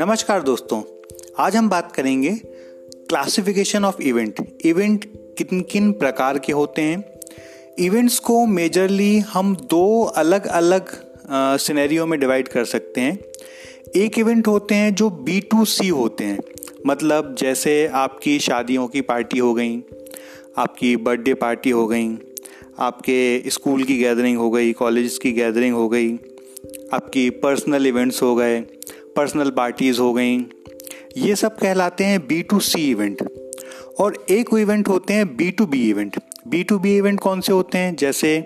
नमस्कार दोस्तों, आज हम बात करेंगे क्लासिफिकेशन ऑफ़ इवेंट इवेंट किन किन प्रकार के होते हैं? इवेंट्स को मेजरली हम दो अलग अलग सिनेरियो में डिवाइड कर सकते हैं। एक इवेंट होते हैं जो बी टू सी होते हैं। मतलब जैसे आपकी शादियों की पार्टी हो गई, आपकी बर्थडे पार्टी हो गई आपके स्कूल की गैदरिंग हो गई कॉलेज की गैदरिंग हो गई, आपकी पर्सनल इवेंट्स हो गए पर्सनल पार्टीज़ हो गई। ये सब कहलाते हैं बी टू सी इवेंट और एक इवेंट होते हैं B two B event B two B event कौन से होते हैं? जैसे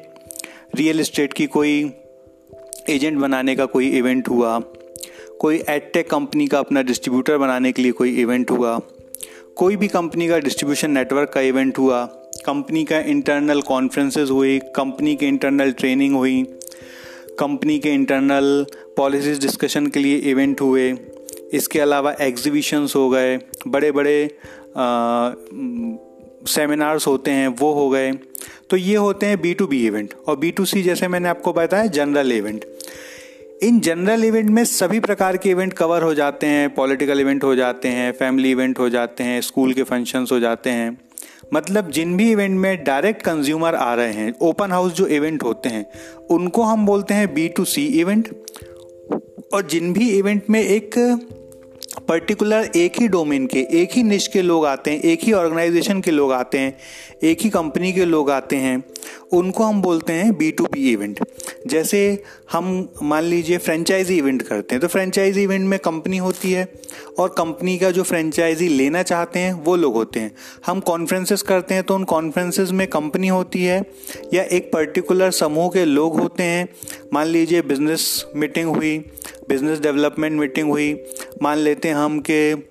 रियल इस्टेट की कोई एजेंट बनाने का कोई इवेंट हुआ, कोई एडटेक कंपनी का अपना डिस्ट्रीब्यूटर बनाने के लिए कोई इवेंट हुआ, कोई भी कंपनी का डिस्ट्रीब्यूशन नेटवर्क का इवेंट हुआ कंपनी का इंटरनल कॉन्फ्रेंसेस हुई, कंपनी के इंटरनल ट्रेनिंग हुई, कंपनी के इंटरनल पॉलिसीज़ डिस्कशन के लिए इवेंट हुए, इसके अलावा एग्जीबिशंस हो गए बड़े बड़े सेमिनार्स होते हैं, वो हो गए। तो ये होते हैं बी टू बी इवेंट और बी टू सी जैसे मैंने आपको बताया जनरल इवेंट इन जनरल इवेंट में सभी प्रकार के इवेंट कवर हो जाते हैं पॉलिटिकल इवेंट हो जाते हैं फैमिली इवेंट हो जाते हैं स्कूल के फ़ंक्शंस हो जाते हैं। मतलब जिन भी इवेंट में डायरेक्ट कंज्यूमर आ रहे हैं ओपन हाउस जो इवेंट होते हैं, उनको हम बोलते हैं बी टू सी इवेंट और जिन भी इवेंट में एक पर्टिकुलर एक ही डोमेन के, एक ही निश के लोग आते हैं, एक ही ऑर्गेनाइजेशन के लोग आते हैं, एक ही कंपनी के लोग आते हैं, उनको हम बोलते हैं बी टू बी इवेंट जैसे हम मान लीजिए फ्रेंचाइजी इवेंट करते हैं तो फ्रेंचाइजी इवेंट में कंपनी होती है और कंपनी का जो फ्रेंचाइजी लेना चाहते हैं, वो लोग होते हैं. हम कॉन्फ्रेंसेस करते हैं तो उन कॉन्फ्रेंसेस में कंपनी होती है या एक पर्टिकुलर समूह के लोग होते हैं. मान लीजिए बिज़नेस मीटिंग हुई बिज़नेस डेवलपमेंट मीटिंग हुई। मान लेते हैं हम कि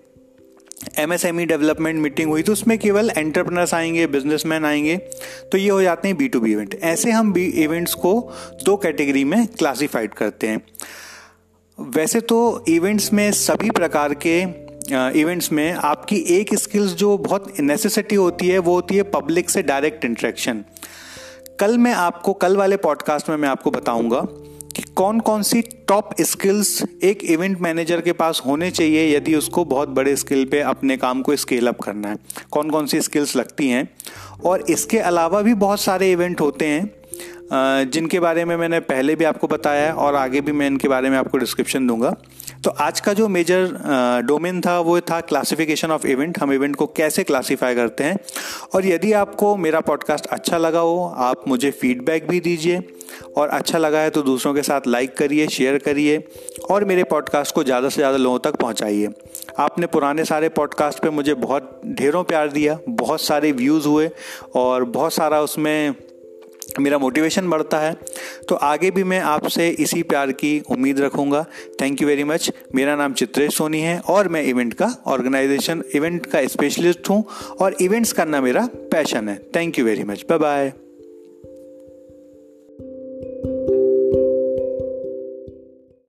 ई डेवलपमेंट मीटिंग हुई तो उसमें केवल एंटरप्रेनर्स आएँगे बिजनेसमैन आएँगे तो ये हो जाते हैं बी टू बी इवेंट ऐसे हम बी इवेंट्स को दो कैटेगरी में क्लासिफाइड करते हैं। वैसे तो इवेंट्स में सभी प्रकार के इवेंट्स में आपकी एक स्किल्स जो बहुत नेसेसिटी होती है, वो होती है पब्लिक से डायरेक्ट इंट्रैक्शन कल मैं आपको, कल वाले पॉडकास्ट में मैं आपको बताऊँगा कौन कौन सी टॉप स्किल्स एक इवेंट मैनेजर के पास होने चाहिए यदि उसको बहुत बड़े स्किल पे अपने काम को स्केल अप करना है? कौन कौन सी स्किल्स लगती हैं? और इसके अलावा भी बहुत सारे इवेंट होते हैं जिनके बारे में मैंने पहले भी आपको बताया है और आगे भी मैं इनके बारे में आपको डिस्क्रिप्शन दूँगा। तो आज का जो मेजर डोमेन था, वो था क्लासिफिकेशन ऑफ़ इवेंट हम इवेंट को कैसे क्लासीफाई करते हैं? और यदि आपको मेरा पॉडकास्ट अच्छा लगा हो, आप मुझे फीडबैक भी दीजिए। और अच्छा लगा है तो दूसरों के साथ लाइक करिए शेयर करिए और मेरे पॉडकास्ट को ज़्यादा से ज़्यादा लोगों तक पहुँचाइए। आपने पुराने सारे पॉडकास्ट पे मुझे बहुत ढेरों प्यार दिया, बहुत सारे व्यूज़ हुए और बहुत सारा उसमें मेरा मोटिवेशन बढ़ता है। तो आगे भी मैं आपसे इसी प्यार की उम्मीद रखूँगा। थैंक यू वेरी मच मेरा नाम चित्रेश सोनी है और मैं इवेंट का ऑर्गेनाइजेशन इवेंट का स्पेशलिस्ट हूँ और इवेंट्स करना मेरा पैशन है। Thank you very much bye bye